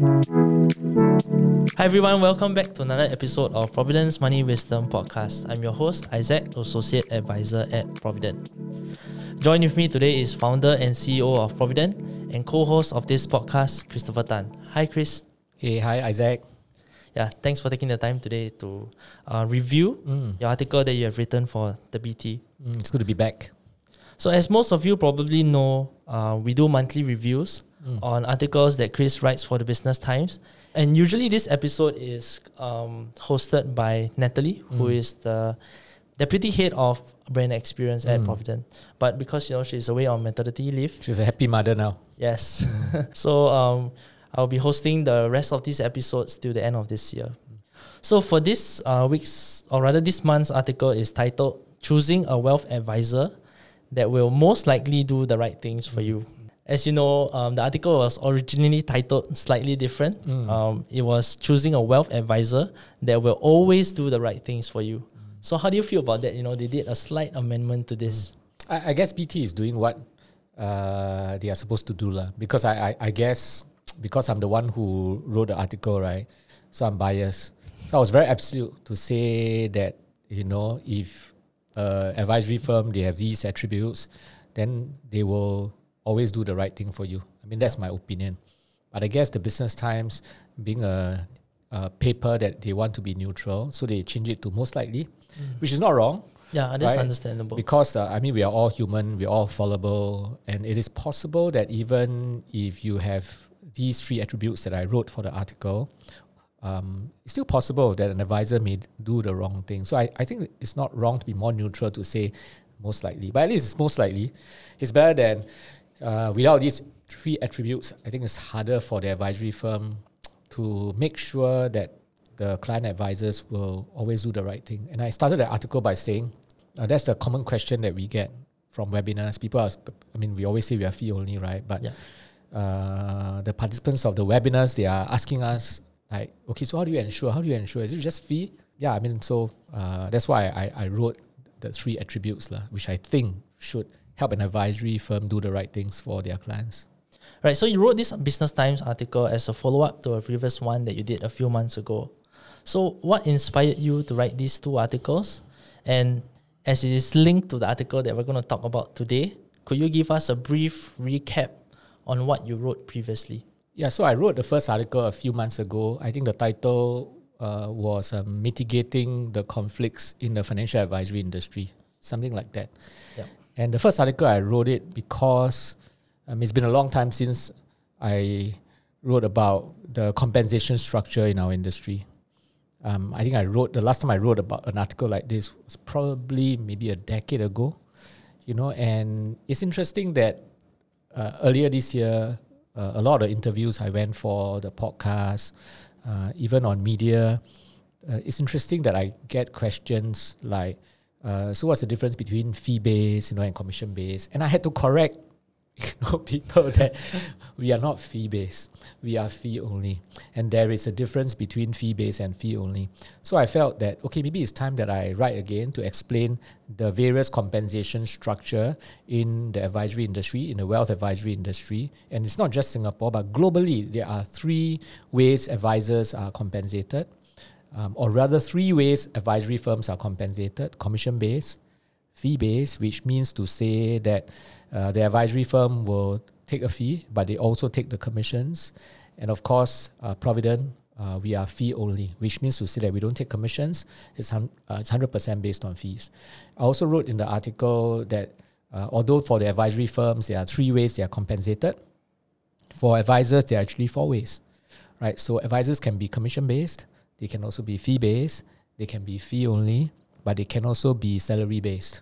Hi everyone, welcome back to another episode of Providend's Money Wisdom Podcast. I'm your host, Isaac, Associate Advisor at Providend. Join with me today is founder and CEO of Providend and co-host of this podcast, Christopher Tan. Hi Chris. Hey, hi Isaac. Yeah, thanks for taking the time today to uh, review Mm. your article that you have written for the BT. Mm, it's good to be back. So, as most of you probably know, uh, we do monthly reviews Mm. on articles that Chris writes for the Business Times. And usually, this episode is um, hosted by Natalie, who Mm. is the deputy head of brand experience at Mm. Providend. But because you know she's away on maternity leave, She's a happy mother now. yes. so um, I'll be hosting the rest of these episodes till the end of this year. So for this uh, week's, or rather this month's article is titled "Choosing a Wealth Advisor that will most likely do the right things for you." As you know, um, the article was originally titled slightly different. Mm. Um, it was choosing a wealth advisor that will always do the right things for you. So how do you feel about that? You know, they did a slight amendment to this. I, I guess BT is doing what uh, they are supposed to do, lah. Because I, I, I guess because I'm the one who wrote the article, right? So I'm biased. So I was very absolute to say that you know if uh, advisory firm they have these attributes, then they will always do the right thing for you. I mean that's my opinion. But I guess the Business Times, being a, a paper that they want to be neutral, so they change it to most likely, which is not wrong. Yeah, that's Right. understandable. Because uh, I mean, we are all human, we're all fallible, and it is possible that even if you have these three attributes that I wrote for the article, um, it's still possible that an advisor may do the wrong thing. So I, I think it's not wrong to be more neutral to say most likely, but at least it's most likely. It's better than uh, without these three attributes. I think it's harder for the advisory firm to make sure that the client advisors will always do the right thing. And I started the article by saying uh, that's the common question that we get from webinars. People are, I mean, we always say we are fee only, right? But Yeah. uh, the participants of the webinars, they are asking us, like, okay, so how do you ensure? How do you ensure? Is it just fee? Yeah, I mean, so uh, that's why I, I wrote the three attributes, lah, which I think should help an advisory firm do the right things for their clients. Right. So you wrote this Business Times article as a follow up to a previous one that you did a few months ago. So what inspired you to write these two articles? And as it is linked to the article that we're going to talk about today, could you give us a brief recap on what you wrote previously? Yeah, so I wrote the first article a few months ago. I think the title uh, was uh, Mitigating the Conflicts in the Financial Advisory Industry, something like that. Yeah. And the first article, I wrote it because um, it's been a long time since I wrote about the compensation structure in our industry. Um, I think I wrote, the last time I wrote about an article like this was probably maybe a decade ago, you know, and it's interesting that uh, earlier this year, uh, a lot of interviews I went for, the podcast, uh, even on media, uh, it's interesting that I get questions like, uh, so what's the difference between fee based, you know, and commission based? And I had to correct you know, people that we are not fee based, we are fee only, and there is a difference between fee based and fee only. So I felt that okay, maybe it's time that I write again to explain the various compensation structure in the advisory industry, in the wealth advisory industry, and it's not just Singapore, but globally there are three ways advisors are compensated, um, or rather three ways advisory firms are compensated: commission based fee based, which means to say that uh, the advisory firm will take a fee, but they also take the commissions. And of course, uh, Providend, uh, we are fee only, which means to say that we don't take commissions. It's, uh, it's 100% based on fees. I also wrote in the article that uh, although for the advisory firms, there are three ways they are compensated, for advisors, there are actually four ways, right? So advisors can be commission based, they can also be fee based, they can be fee only, but they can also be salary based,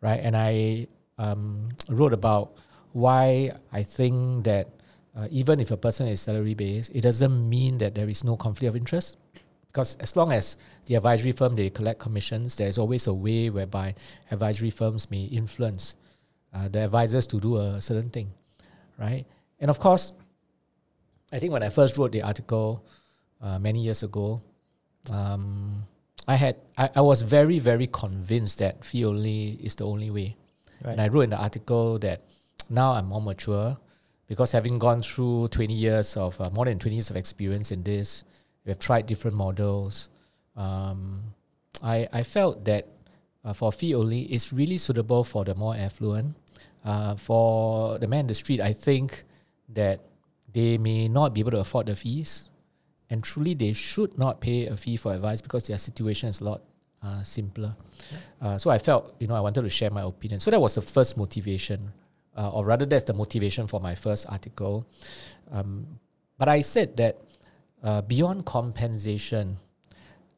right? And I um, wrote about why I think that uh, even if a person is salary based, it doesn't mean that there is no conflict of interest. Because as long as the advisory firm they collect commissions, there's always a way whereby advisory firms may influence uh, the advisors to do a certain thing, right? And of course, I think when I first wrote the article uh, many years ago, um, I had I, I was very very convinced that fee only is the only way. Right. And I wrote in the article that now I'm more mature. because having gone through 20 years of uh, more than 20 years of experience in this, we have tried different models. Um, I, I felt that uh, for fee only, it's really suitable for the more affluent. Uh, for the man in the street, I think that they may not be able to afford the fees, and truly they should not pay a fee for advice because their situation is a lot uh, simpler. Uh, so I felt, you know, I wanted to share my opinion. So that was the first motivation, uh, or rather, that's the motivation for my first article. Um, but I said that uh, beyond compensation,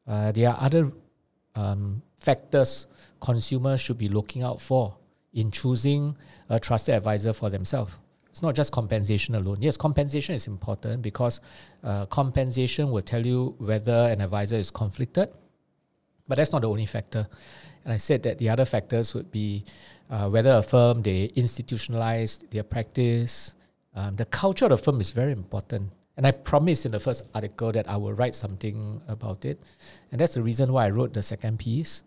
uh, there are other um, factors consumers should be looking out for in choosing a trusted advisor for themselves. It's not just compensation alone. Yes, compensation is important because uh, compensation will tell you whether an advisor is conflicted, but that's not the only factor. And I said that the other factors would be uh, whether a firm they institutionalized their practice. Um, the culture of the firm is very important. And I promised in the first article that I will write something about it. And that's the reason why I wrote the second piece.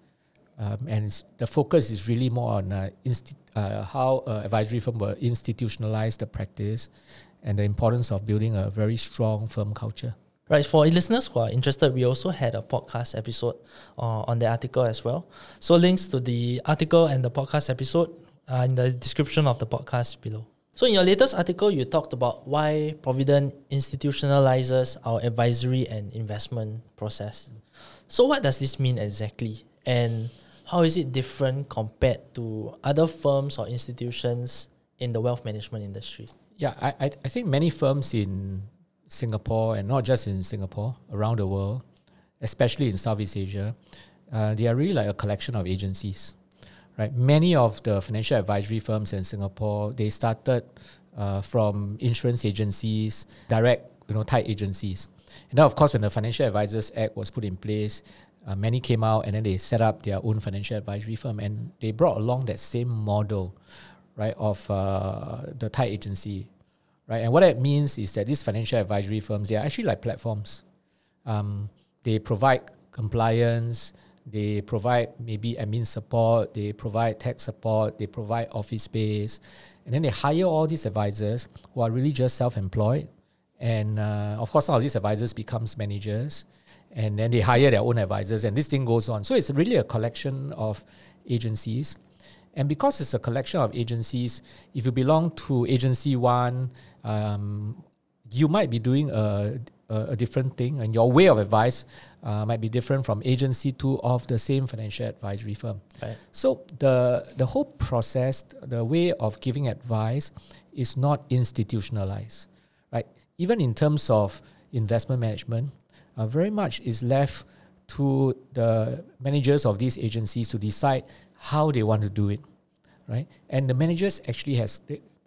Um, and the focus is really more on uh, insti- uh, how uh, advisory firm will institutionalize the practice and the importance of building a very strong firm culture. Right, for listeners who are interested, we also had a podcast episode uh, on the article as well. So links to the article and the podcast episode are in the description of the podcast below. So in your latest article, you talked about why Providend institutionalizes our advisory and investment process. So what does this mean exactly? And how is it different compared to other firms or institutions in the wealth management industry? Yeah, I, I, think many firms in Singapore and not just in Singapore, around the world, especially in Southeast Asia, uh, they are really like a collection of agencies, right? Many of the financial advisory firms in Singapore they started uh, from insurance agencies, direct, you know, tied agencies, and then of course when the Financial Advisors Act was put in place, uh, many came out and then they set up their own financial advisory firm and they brought along that same model, right, of uh, the tied agency right? And what that means is that these financial advisory firms, they are actually like platforms. Um, they provide compliance, they provide maybe admin support, they provide tech support, they provide office space, and then they hire all these advisors who are really just self-employed. And uh, of course, some of these advisors becomes managers, and then they hire their own advisors, and this thing goes on. So it's really a collection of agencies. And because it's a collection of agencies, if you belong to agency one, um, you might be doing a, a, a, different thing, and your way of advice uh, might be different from agency two of the same financial advisory firm. Right. So the the whole process, the way of giving advice, is not institutionalized, right? Even in terms of investment management, uh, very much is left to the managers of these agencies to decide how they want to do it, right? And the managers actually has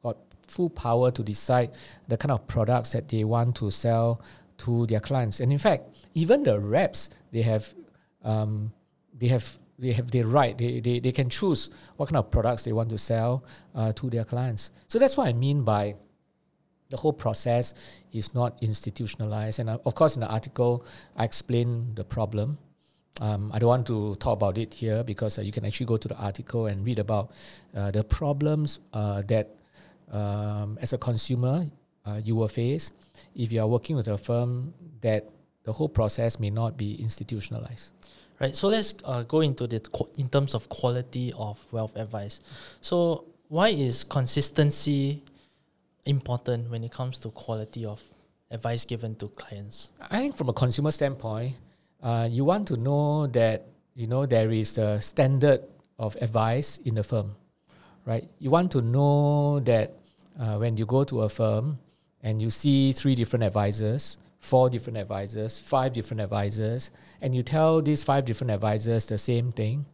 got full power to decide the kind of products that they want to sell to their clients. And in fact, even the reps, they have, um, they have, they have the right. They, they, they can choose what kind of products they want to sell uh, to their clients. So that's what I mean by the whole process is not institutionalized. And uh, of course, in the article, I explain the problem um, I don't want to talk about it here because uh, you can actually go to the article and read about uh, the problems uh, that, um, as a consumer, uh, you will face if you are working with a firm that the whole process may not be institutionalized. Right. So let's uh, go into the in terms of quality of wealth advice. So why is consistency important when it comes to quality of advice given to clients? I think from a consumer standpoint uh, you want to know that you know there is a standard of advice in the firm, right? You want to know that uh, when you go to a firm and you see three different advisors, four different advisors, five different advisors, and you tell these five different advisors the same thing,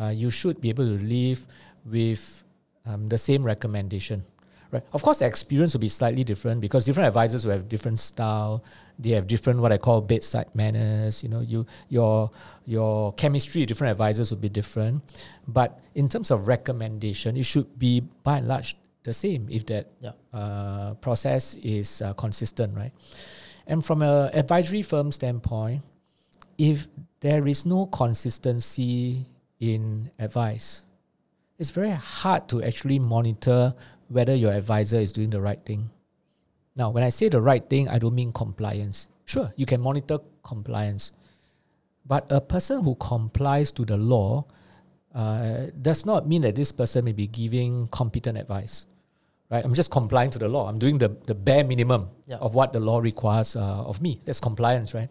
uh, you should be able to live with um, the same recommendation right? Of course, the experience will be slightly different because different advisors will have different style. They have different what I call bedside manners. You know, you your your chemistry, different advisors will be different. But in terms of recommendation, it should be by and large the same if that yeah. uh, process is uh, consistent, right? And from an advisory firm standpoint, if there is no consistency in advice, it's very hard to actually monitor whether your advisor is doing the right thing. Now, when I say the right thing, I don't mean compliance. Sure, you can monitor compliance, but a person who complies to the law uh, does not mean that this person may be giving competent advice. Right? I'm just complying to the law. I'm doing the, the bare minimum Yeah. of what the law requires uh, of me. That's compliance, right?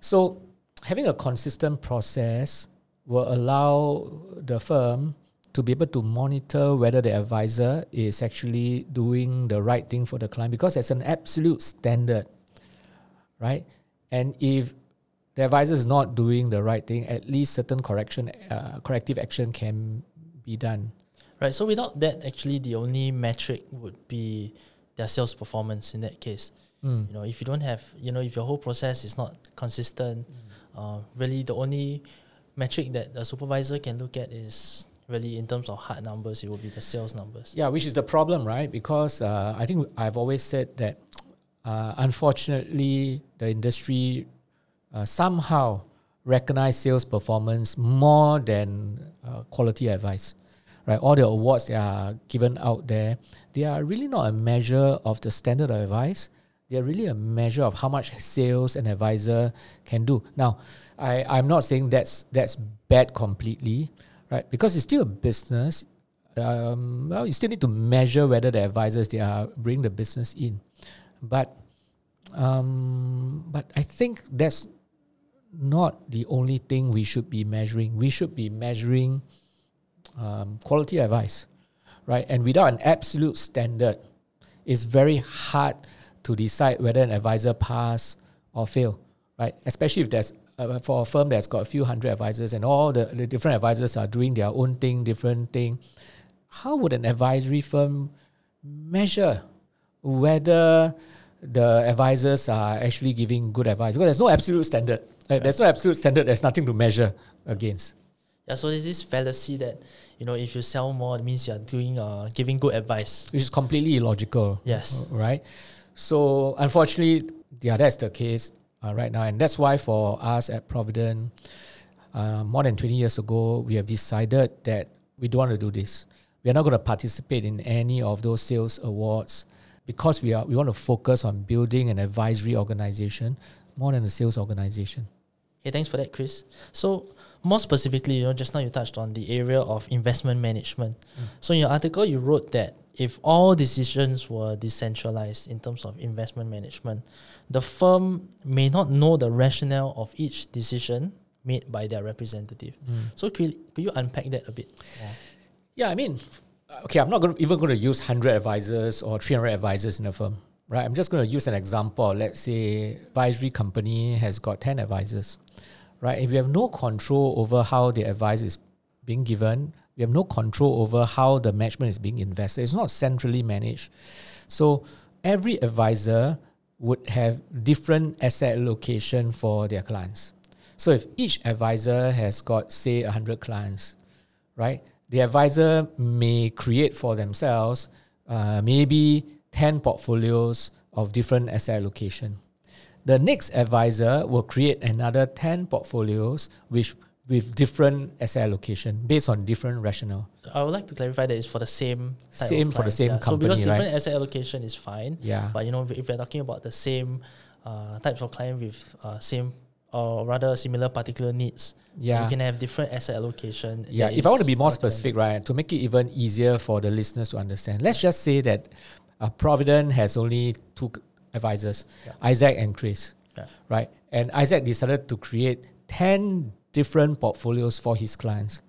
So, having a consistent process will allow the firm to be able to monitor whether the advisor is actually doing the right thing for the client because it's an absolute standard, right? And if the advisor is not doing the right thing, at least certain correction, uh, corrective action can be done. Right. So without that, actually, the only metric would be their sales performance in that case. Mm. You know, if you don't have, you know, if your whole process is not consistent, uh, really the only metric that a supervisor can look at is really in terms of hard numbers, it will be the sales numbers. Yeah, which is the problem, right? Because uh, I think I've always said that uh, unfortunately, the industry uh, somehow recognize sales performance more than uh, quality advice. Right, all the awards that are given out there, they are really not a measure of the standard of advice. They are really a measure of how much sales an advisor can do. Now, I, I'm not saying that's that's bad completely, right? Because it's still a business. Um, well, you still need to measure whether the advisors they are bring the business in, but um, but I think that's not the only thing we should be measuring. We should be measuring um, quality advice, right? And without an absolute standard, it's very hard to decide whether an advisor pass or fail, right? Especially if there's uh, for a firm that's got a few hundred advisors and all the, the different advisors are doing their own thing, different thing. How would an advisory firm measure whether the advisors are actually giving good advice? Because there's no absolute standard. Right? There's no absolute standard. There's nothing to measure against. Yeah, so there's this fallacy that, you know, if you sell more, it means you're doing uh giving good advice. which is completely illogical. Yes. Right. So unfortunately, yeah, that's the case uh, right now, and that's why for us at Providend, uh, more than twenty years ago, we have decided that we don't want to do this. We are not going to participate in any of those sales awards because we are we want to focus on building an advisory organization more than a sales organization. Okay, thanks for that, Chris. So more specifically, you know, just now you touched on the area of investment management. So in your article, you wrote that if all decisions were decentralized in terms of investment management, the firm may not know the rationale of each decision made by their representative. Hmm. So could, could you unpack that a bit? more? Yeah, I mean, okay, I'm not to, even going to use 100 advisors or 300 advisors in a firm, right? I'm just going to use an example. Let's say advisory company has got 10 advisors, right? If you have no control over how the advice is being given, we have no control over how the management is being invested. It's not centrally managed. So every advisor would have different asset allocation for their clients. So if each advisor has got, say, 100 clients, right? The advisor may create for themselves uh, maybe 10 portfolios of different asset allocation. The next advisor will create another 10 portfolios which with different asset allocation based on different rationale. I would like to clarify that it's for the same type of Same for the same yeah. So because company, right? different asset allocation is fine, Yeah. but you know if we're talking about the same uh, types of client with uh, same or rather similar particular needs, Yeah. you can have different asset allocation. Yeah, if I want to be more specific, right, to make it even easier for the listeners to understand, let's just say that uh, Providend has only two advisors, Yeah. Isaac and Chris, Yeah. right? And Isaac decided to create 10 different portfolios for his clients.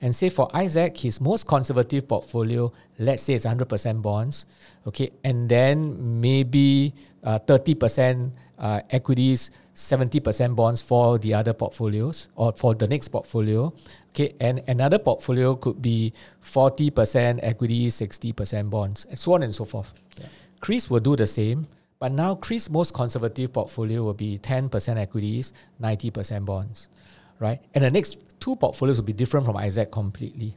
And say for Isaac, his most conservative portfolio, let's say it's 100% bonds, okay, and then maybe uh, 30% uh, equities, 70% bonds for the other portfolios or for the next portfolio, okay, and another portfolio could be 40% equities, 60% bonds, and so on and so forth. Yeah. Chris will do the same, but now Chris' most conservative portfolio will be 10% equities, 90% bonds, right? And the next two portfolios will be different from Isaac completely.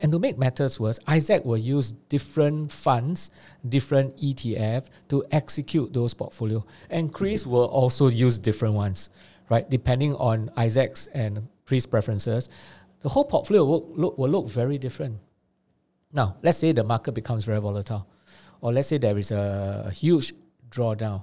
And to make matters worse, Isaac will use different funds, different ETF to execute those portfolio. And Chris will also use different ones, right? Depending on Isaac's and Chris' preferences, the whole portfolio will look, will look very different. Now, let's say the market becomes very volatile. or let's say there is a, a huge drawdown,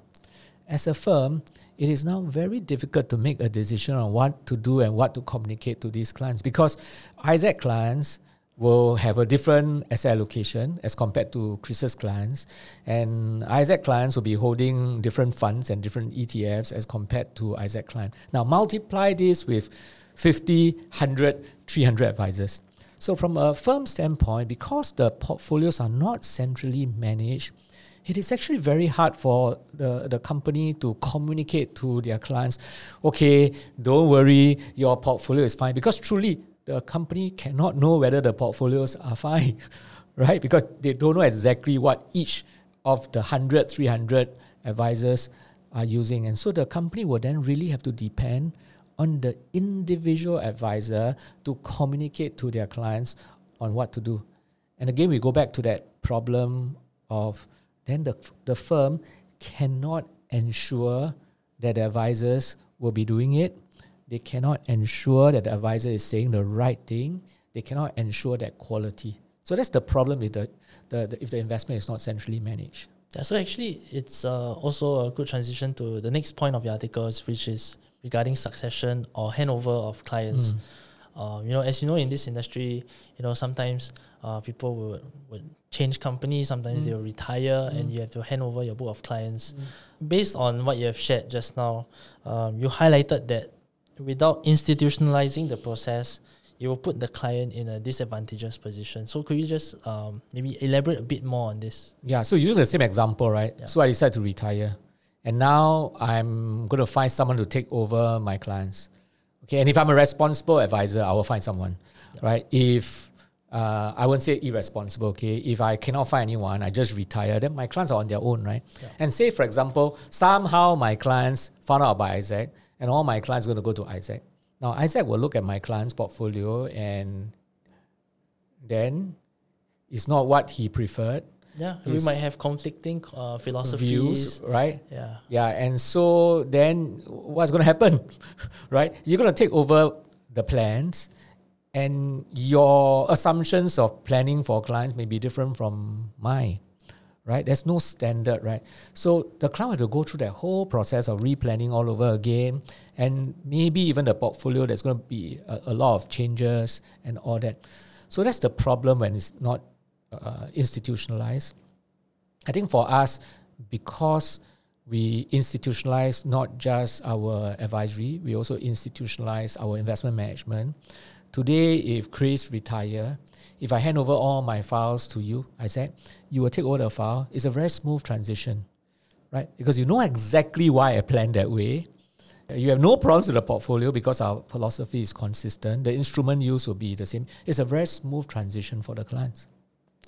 as a firm, it is now very difficult to make a decision on what to do and what to communicate to these clients because Isaac clients will have a different asset allocation as compared to Chris's clients. And Isaac clients will be holding different funds and different ETFs as compared to Isaac client. Now multiply this with 50, 100, 300 advisors. So from a firm standpoint, because the portfolios are not centrally managed, it is actually very hard for the, the company to communicate to their clients, okay, don't worry, your portfolio is fine. Because truly, the company cannot know whether the portfolios are fine, right? Because they don't know exactly what each of the 100, 300 advisors are using. And so the company will then really have to depend on the individual advisor to communicate to their clients on what to do. And again, we go back to that problem of then the, the firm cannot ensure that the advisors will be doing it. They cannot ensure that the advisor is saying the right thing. They cannot ensure that quality. So that's the problem with the, the, the if the investment is not centrally managed. Yeah, so actually, it's uh, also a good transition to the next point of your articles, which is regarding succession or handover of clients. Mm. Uh, you know, as you know, in this industry, you know, sometimes uh, people would, would change companies, sometimes mm. they will retire, mm. and you have to hand over your book of clients. Mm. Based on what you have shared just now, um, you highlighted that without institutionalizing the process, you will put the client in a disadvantageous position. So could you just um, maybe elaborate a bit more on this? Yeah, so use the same example, right? Yeah. So I decided to retire. And now I'm going to find someone to take over my clients. Okay, and if I'm a responsible advisor, I will find someone, yeah. right? If uh, I won't say irresponsible, okay? If I cannot find anyone, I just retire, then my clients are on their own, right? Yeah. And say, for example, somehow my clients found out about Isaac, and all my clients are going to go to Isaac. Now, Isaac will look at my client's portfolio, and then it's not what he preferred. Yeah, we might have conflicting uh, philosophies, views, right? Yeah, yeah, and so then what's going to happen, right? You're going to take over the plans, and your assumptions of planning for clients may be different from mine, right? There's no standard, right? So the client to go through that whole process of replanning all over again, and maybe even the portfolio. There's going to be a, a lot of changes and all that. So that's the problem when it's not uh, institutionalized. I think for us, because we institutionalize not just our advisory, we also institutionalize our investment management. Today, if Chris retire, if I hand over all my files to you, I said, you will take over the file. It's a very smooth transition, right? Because you know exactly why I planned that way. You have no problems with the portfolio because our philosophy is consistent. The instrument used will be the same. It's a very smooth transition for the clients.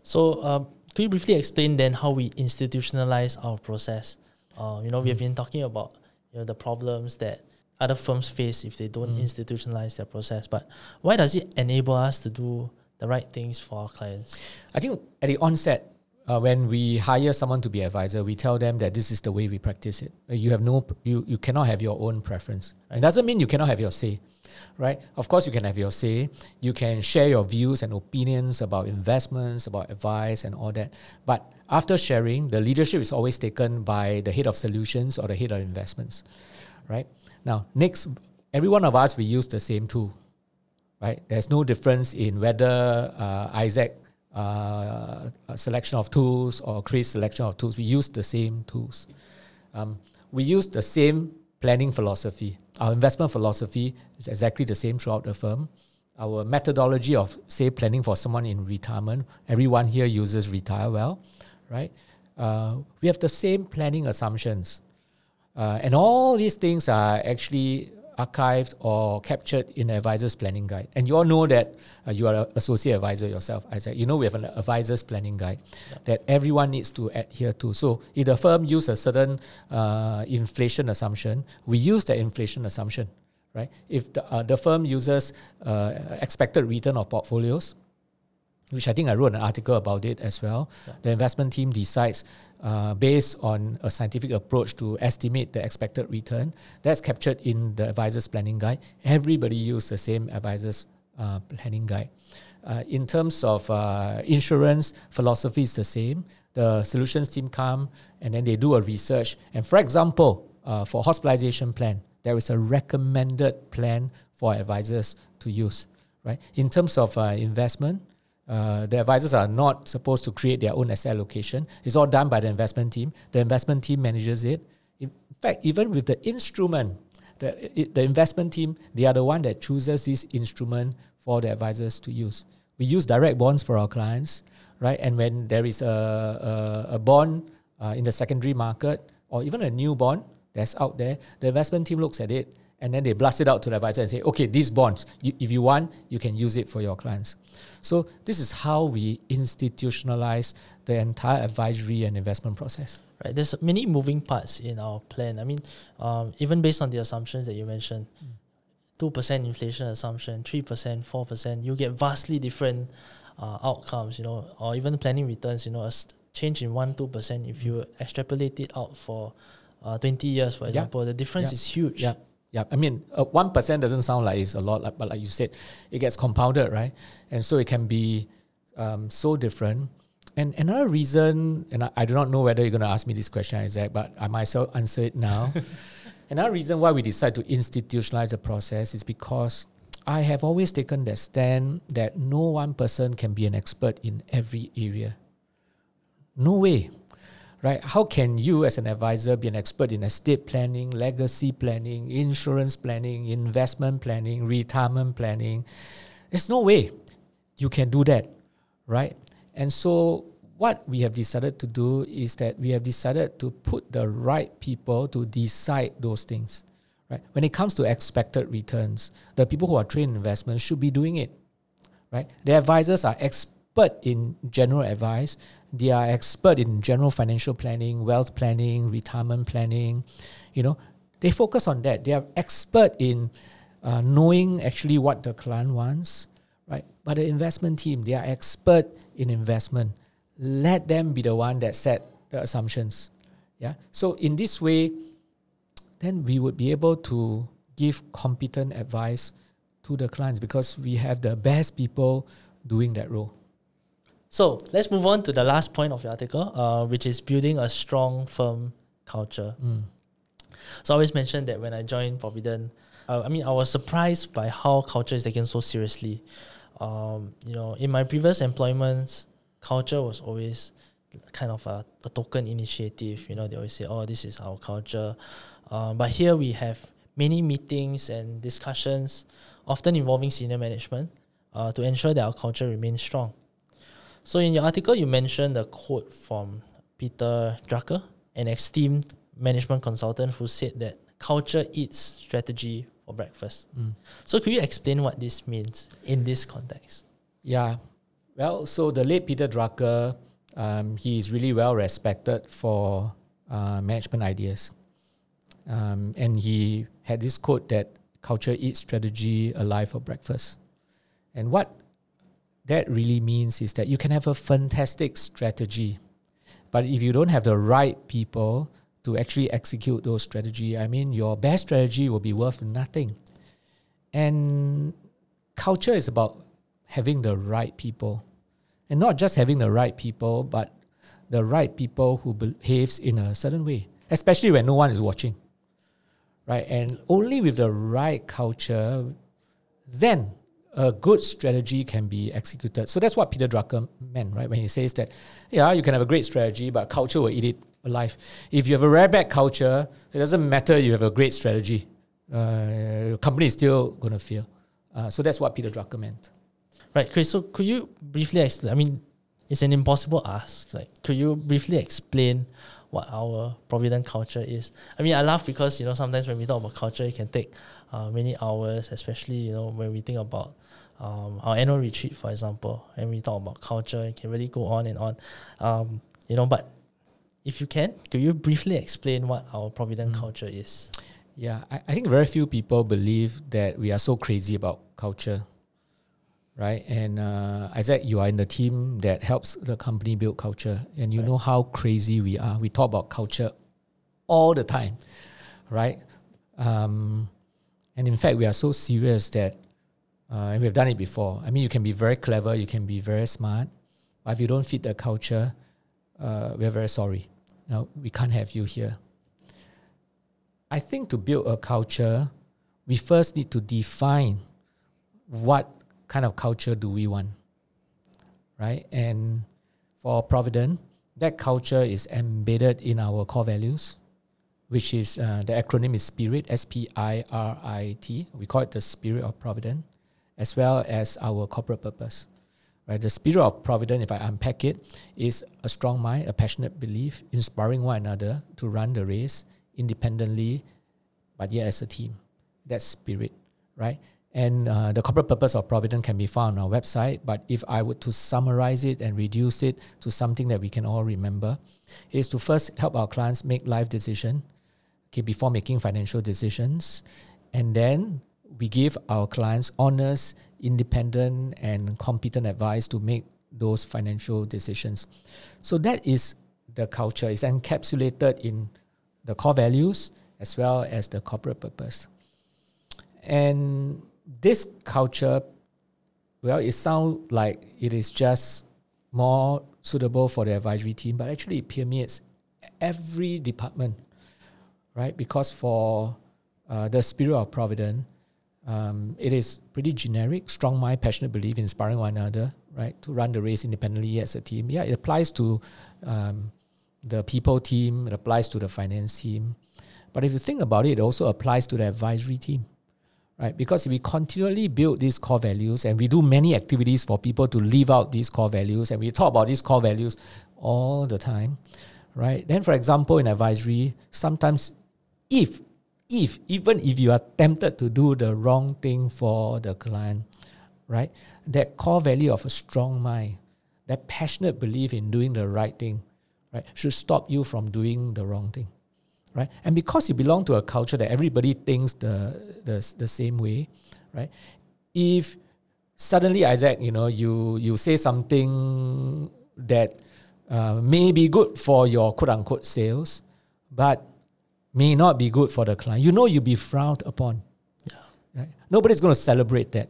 So, um, could you briefly explain then how we institutionalize our process? Uh, you know, we have been talking about you know the problems that other firms face if they don't mm. institutionalize their process. But why does it enable us to do the right things for our clients? I think at the onset, uh, when we hire someone to be advisor, we tell them that this is the way we practice it. You have no, you, you cannot have your own preference. It doesn't mean you cannot have your say right? Of course, you can have your say. You can share your views and opinions about investments, about advice, and all that. But after sharing, the leadership is always taken by the head of solutions or the head of investments, right? Now, next, every one of us, we use the same tool, right? There's no difference in whether uh, Isaac uh, selection of tools or Chris selection of tools. We use the same tools. Um, we use the same planning philosophy. Our investment philosophy is exactly the same throughout the firm. Our methodology of, say, planning for someone in retirement, everyone here uses retire well, right? Uh, we have the same planning assumptions. Uh, and all these things are actually archived or captured in the advisor's planning guide. And you all know that uh, you are an associate advisor yourself, I said, You know we have an advisor's planning guide yeah. that everyone needs to adhere to. So if the firm uses a certain uh, inflation assumption, we use that inflation assumption, right? If the, uh, the firm uses uh, expected return of portfolios, which I think I wrote an article about it as well. Yeah. The investment team decides uh, based on a scientific approach to estimate the expected return. That's captured in the advisor's planning guide. Everybody use the same advisor's uh, planning guide. Uh, in terms of uh, insurance, philosophy is the same. The solutions team come and then they do a research. And for example, uh, for hospitalization plan, there is a recommended plan for advisors to use. Right. In terms of uh, investment, uh, the advisors are not supposed to create their own asset allocation. It's all done by the investment team. The investment team manages it. In fact, even with the instrument, the, the investment team, they are the one that chooses this instrument for the advisors to use. We use direct bonds for our clients, right? And when there is a, a, a bond uh, in the secondary market or even a new bond that's out there, the investment team looks at it and then they blast it out to the advisor and say, okay, these bonds, you, if you want, you can use it for your clients. So this is how we institutionalize the entire advisory and investment process. Right, there's many moving parts in our plan. I mean, um, even based on the assumptions that you mentioned, two percent inflation assumption, three percent, four percent, you get vastly different uh, outcomes. You know, or even planning returns. You know, a st- change in one two percent. If you extrapolate it out for uh, twenty years, for example, the difference is huge. Yeah. Yeah, I mean, uh, one uh, doesn't sound like it's a lot, but like you said, it gets compounded, right? And so it can be um, so different. And another reason, and I, I, do not know whether you're going to ask me this question, Isaac, but I myself answer it now. another reason why we decide to institutionalize the process is because I have always taken the stand that no one person can be an expert in every area. No way right? How can you, as an advisor, be an expert in estate planning, legacy planning, insurance planning, investment planning, retirement planning? There's no way you can do that, right? And so, what we have decided to do is that we have decided to put the right people to decide those things, right? When it comes to expected returns, the people who are trained in investment should be doing it, right? The advisors are expert in general advice they are expert in general financial planning, wealth planning, retirement planning. You know, they focus on that. They are expert in uh, knowing actually what the client wants, right? But the investment team, they are expert in investment. Let them be the one that set the assumptions. Yeah. So in this way, then we would be able to give competent advice to the clients because we have the best people doing that role. So let's move on to the last point of your article, uh, which is building a strong firm culture. Mm. So I always mentioned that when I joined Providend, uh, I mean, I was surprised by how culture is taken so seriously. Um, you know, in my previous employments, culture was always kind of a, a, token initiative. You know, they always say, "Oh, this is our culture," uh, but here we have many meetings and discussions, often involving senior management, uh, to ensure that our culture remains strong. So in your article, you mentioned a quote from Peter Drucker, an esteemed management consultant who said that culture eats strategy for breakfast. Mm. So could you explain what this means in this context? Yeah. Well, so the late Peter Drucker, um, he is really well respected for uh, management ideas. Um, and he had this quote that culture eats strategy alive for breakfast. And what that really means is that you can have a fantastic strategy, but if you don't have the right people to actually execute those strategy, I mean, your best strategy will be worth nothing. And culture is about having the right people, and not just having the right people, but the right people who behaves in a certain way, especially when no one is watching. Right? And only with the right culture, then a good strategy can be executed. So that's what Peter Drucker meant, right? When he says that, yeah, you can have a great strategy, but culture will eat it alive. If you have a rare bad culture, it doesn't matter you have a great strategy. Uh, your company is still going to fail. Uh, so that's what Peter Drucker meant. Right, Chris. So could you briefly explain? I mean, it's an impossible ask. Like, could you briefly explain what our Providend culture is? I mean, I laugh because you know sometimes when we talk about culture, it can take uh, many hours, especially you know when we think about um, our annual retreat, for example, and we talk about culture, it can really go on and on. Um, you know, but if you can, could you briefly explain what our Providend mm. culture is? Yeah, I, I think very few people believe that we are so crazy about culture, right? And uh, Isaac, you are in the team that helps the company build culture, and you right. know how crazy we are. We talk about culture all the time, right? Um, and in fact, we are so serious that Uh, we've done it before. I mean, you can be very clever, you can be very smart, but if you don't fit the culture, uh, we're very sorry. Now we can't have you here. I think to build a culture, we first need to define what kind of culture do we want, right? And for Providend, that culture is embedded in our core values, which is uh, the acronym is SPIRIT, S P I R I T. We call it the Spirit of Providend, as well as our corporate purpose. Right, the spirit of providence, if I unpack it, is a strong mind, a passionate belief, inspiring one another to run the race independently, but yet as a team. That's spirit, right? And uh, the corporate purpose of Providend can be found on our website. But if I were to summarize it and reduce it to something that we can all remember, is to first help our clients make life decision, okay, before making financial decisions, and then we give our clients honest, independent, and competent advice to make those financial decisions. So that is the culture. It's encapsulated in the core values as well as the corporate purpose. And this culture, well, it sounds like it is just more suitable for the advisory team, but actually it permeates every department, right? Because for uh, the spirit of providence, um, it is pretty generic, strong mind, passionate belief, inspiring one another, right? To run the race independently as a team. Yeah, it applies to um, the people team, it applies to the finance team. But if you think about it, it also applies to the advisory team, right? Because we continually build these core values and we do many activities for people to live out these core values and we talk about these core values all the time, right? Then, for example, in advisory, sometimes if if even if you are tempted to do the wrong thing for the client, right? That core value of a strong mind, that passionate belief in doing the right thing, right, should stop you from doing the wrong thing, right? And because you belong to a culture that everybody thinks the the, the same way, right? If suddenly Isaac, you know, you you say something that uh, may be good for your quote unquote sales, but may not be good for the client. You know you'll be frowned upon. Yeah. Right? Nobody's going to celebrate that.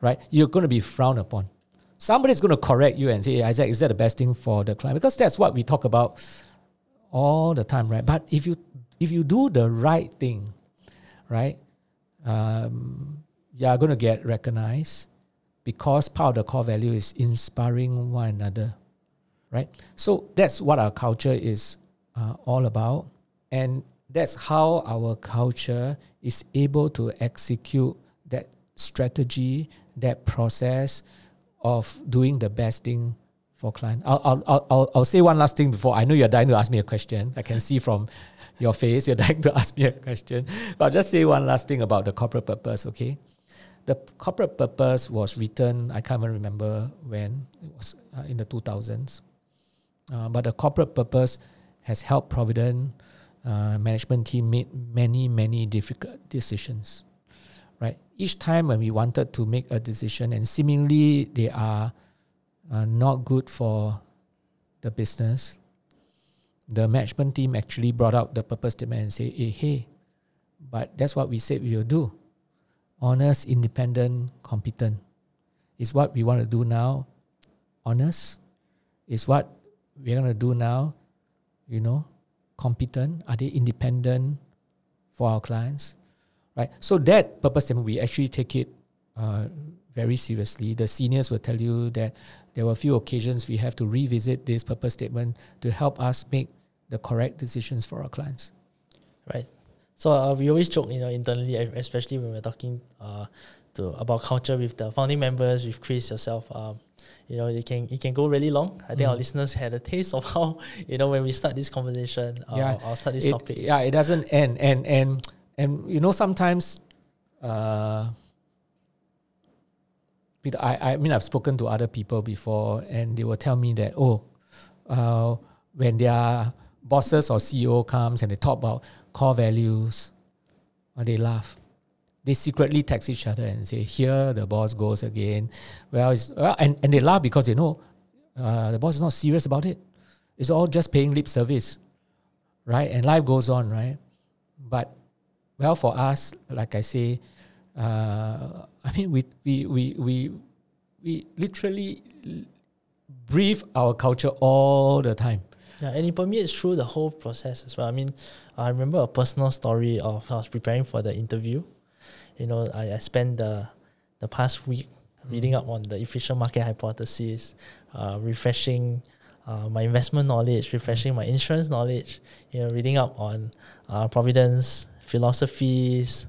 Right? You're going to be frowned upon. Somebody's going to correct you and say, hey, Isaac, is that the best thing for the client? Because that's what we talk about all the time, right? But if you if you do the right thing, right, um, you're going to get recognized because part of the core value is inspiring one another, right? So that's what our culture is uh, all about. And that's how our culture is able to execute that strategy, that process of doing the best thing for client. I'll, I'll, I'll, I'll say one last thing before. I know you're dying to ask me a question. I can see from your face you're dying to ask me a question. But I'll just say one last thing about the corporate purpose, okay? The corporate purpose was written, I can't even remember when, it was uh, in the 2000s. Uh, but the corporate purpose has helped Providend uh, management team made many, many difficult decisions. Right? Each time when we wanted to make a decision and seemingly they are uh, not good for the business, the management team actually brought out the purpose statement and say, hey, hey, but that's what we said we will do. Honest, independent, competent is what we want to do now. Honest is what we're going to do now. You know, competent? Are they independent for our clients? Right. So that purpose statement, we actually take it uh, very seriously. The seniors will tell you that there were a few occasions we have to revisit this purpose statement to help us make the correct decisions for our clients. Right. So uh, we always joke, you know, internally, especially when we're talking uh, to about culture with the founding members, with Chris yourself. Um, you know, it can it can go really long. I think mm. our listeners had a taste of how you know when we start this conversation, uh, yeah, I'll start this it, topic. Yeah, it doesn't end, and and and you know sometimes, uh, I I mean I've spoken to other people before, and they will tell me that oh, uh, when their bosses or CEO comes and they talk about core values, uh, they laugh they secretly text each other and say, "Here the boss goes again." Well, well and, and they laugh because they know uh, the boss is not serious about it. It's all just paying lip service, right? And life goes on, right? But well, for us, like I say, Uh, I mean, we we we we we literally breathe our culture all the time. Yeah, and it permeates through the whole process as well. I mean, I remember a personal story of I was preparing for the interview. You know, I, I spent the the past week reading up on the efficient market hypothesis, uh, refreshing uh, my investment knowledge, refreshing my insurance knowledge, you know, reading up on uh, Providend's philosophies.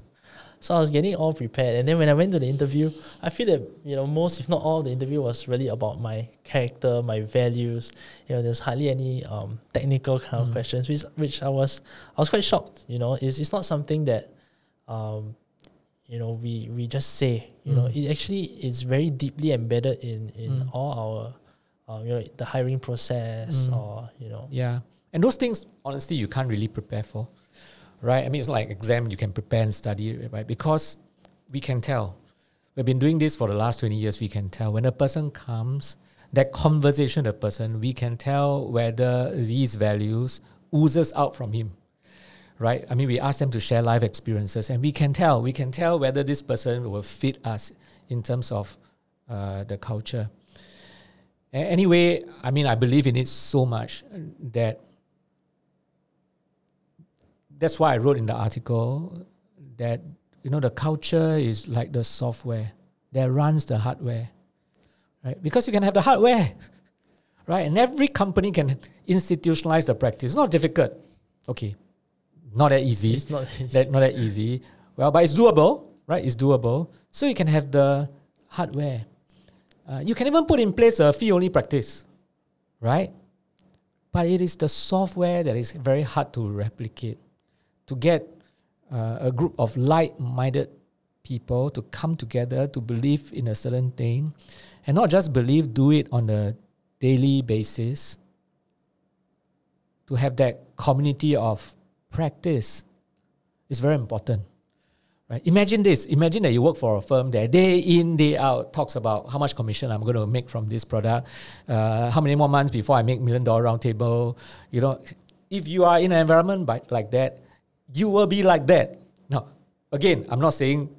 So I was getting all prepared. And then when I went to the interview, I feel that, you know, most, if not all, the interview was really about my character, my values. You know, there's hardly any um, technical kind of questions, which, which I was I was quite shocked. You know, it's, it's not something that um, you know we we just say you know mm. it actually is very deeply embedded in in mm. all our uh, you know the hiring process mm. or you know Yeah. And those things, honestly, you can't really prepare for, right? I mean, it's not like exam you can prepare and study, right? Because we can tell. We've been doing this for the last 20 years. We can tell when a person comes, that conversation, the person, we can tell whether these values oozes out from him, right? I mean, we ask them to share life experiences and we can tell, we can tell whether this person will fit us in terms of uh, the culture. Anyway, I mean, I believe in it so much that that's why I wrote in the article that you know the culture is like the software that runs the hardware, right? Because you can have the hardware, right? And every company can institutionalize the practice. It's not difficult, okay? Not that easy. it's not that not that easy. Well, but it's doable, right? It's doable. So you can have the hardware. Uh, you can even put in place a fee only practice, right? But it is the software that is very hard to replicate. To get uh, a group of like minded people to come together to believe in a certain thing and not just believe, do it on a daily basis. To have that community of practice is very important. Right? Imagine this. Imagine that you work for a firm that day in, day out talks about how much commission I'm going to make from this product, uh, how many more months before I make million dollar round table. You know, if you are in an environment by, like that, you will be like that. Now, again, I'm not saying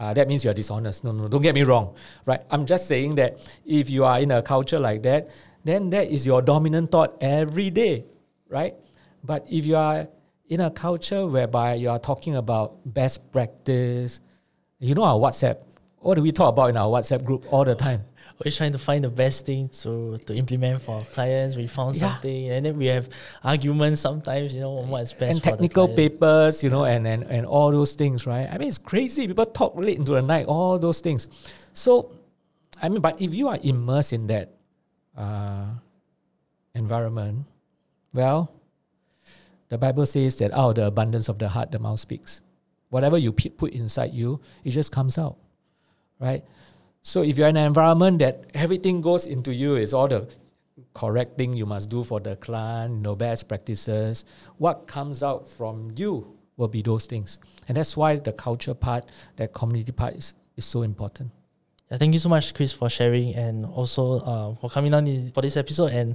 uh, that means you are dishonest. No, no, don't get me wrong. Right? I'm just saying that if you are in a culture like that, then that is your dominant thought every day. Right? But if you are in a culture whereby you are talking about best practice, you know our WhatsApp. What do we talk about in our WhatsApp group all the time? We're trying to find the best thing to to implement for our clients. We found Yeah. something, and then we have arguments sometimes. You know on what's best and technical papers, you know, and, and, and all those things, right? I mean, it's crazy. People talk late into the night, all those things. So, I mean, but if you are immersed in that uh, environment, well, the Bible says that out of the abundance of the heart, the mouth speaks. Whatever you put inside you, it just comes out, right? So if you're in an environment that everything goes into you, is all the correct thing you must do for the client, no best practices. What comes out from you will be those things. And that's why the culture part, that community part is, is so important. Yeah, thank you so much, Chris, for sharing and also uh, for coming on for this episode and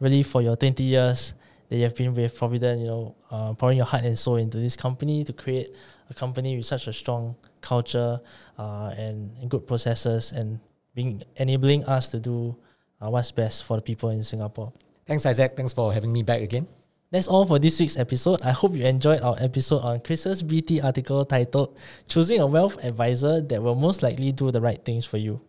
really for your 20 years that you have been with Providend, you know, uh, pouring your heart and soul into this company to create a company with such a strong culture uh, and, and good processes and being enabling us to do uh, what's best for the people in Singapore. Thanks, Isaac. Thanks for having me back again. That's all for this week's episode. I hope you enjoyed our episode on Chris's BT article titled Choosing a Wealth Advisor That Will Most Likely Do the Right Things for You.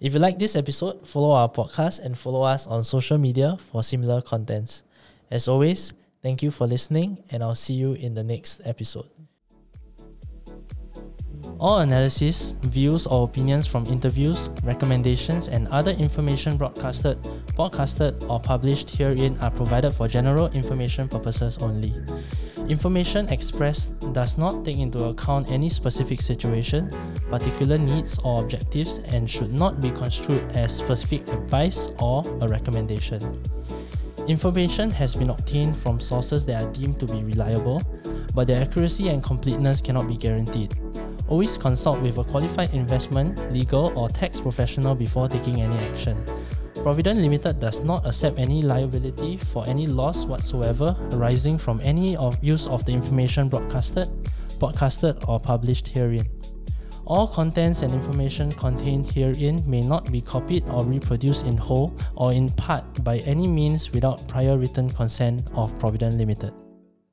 If you like this episode, follow our podcast and follow us on social media for similar contents. As always, thank you for listening, and I'll see you in the next episode. All analysis, views, or opinions from interviews, recommendations, and other information broadcasted, podcasted, or published herein are provided for general information purposes only. Information expressed does not take into account any specific situation, particular needs, or objectives and should not be construed as specific advice or a recommendation. Information has been obtained from sources that are deemed to be reliable, but their accuracy and completeness cannot be guaranteed. Always consult with a qualified investment, legal, or tax professional before taking any action. Providend Limited does not accept any liability for any loss whatsoever arising from any of use of the information broadcasted, podcasted, or published herein. All contents and information contained herein may not be copied or reproduced in whole or in part by any means without prior written consent of Providend Limited.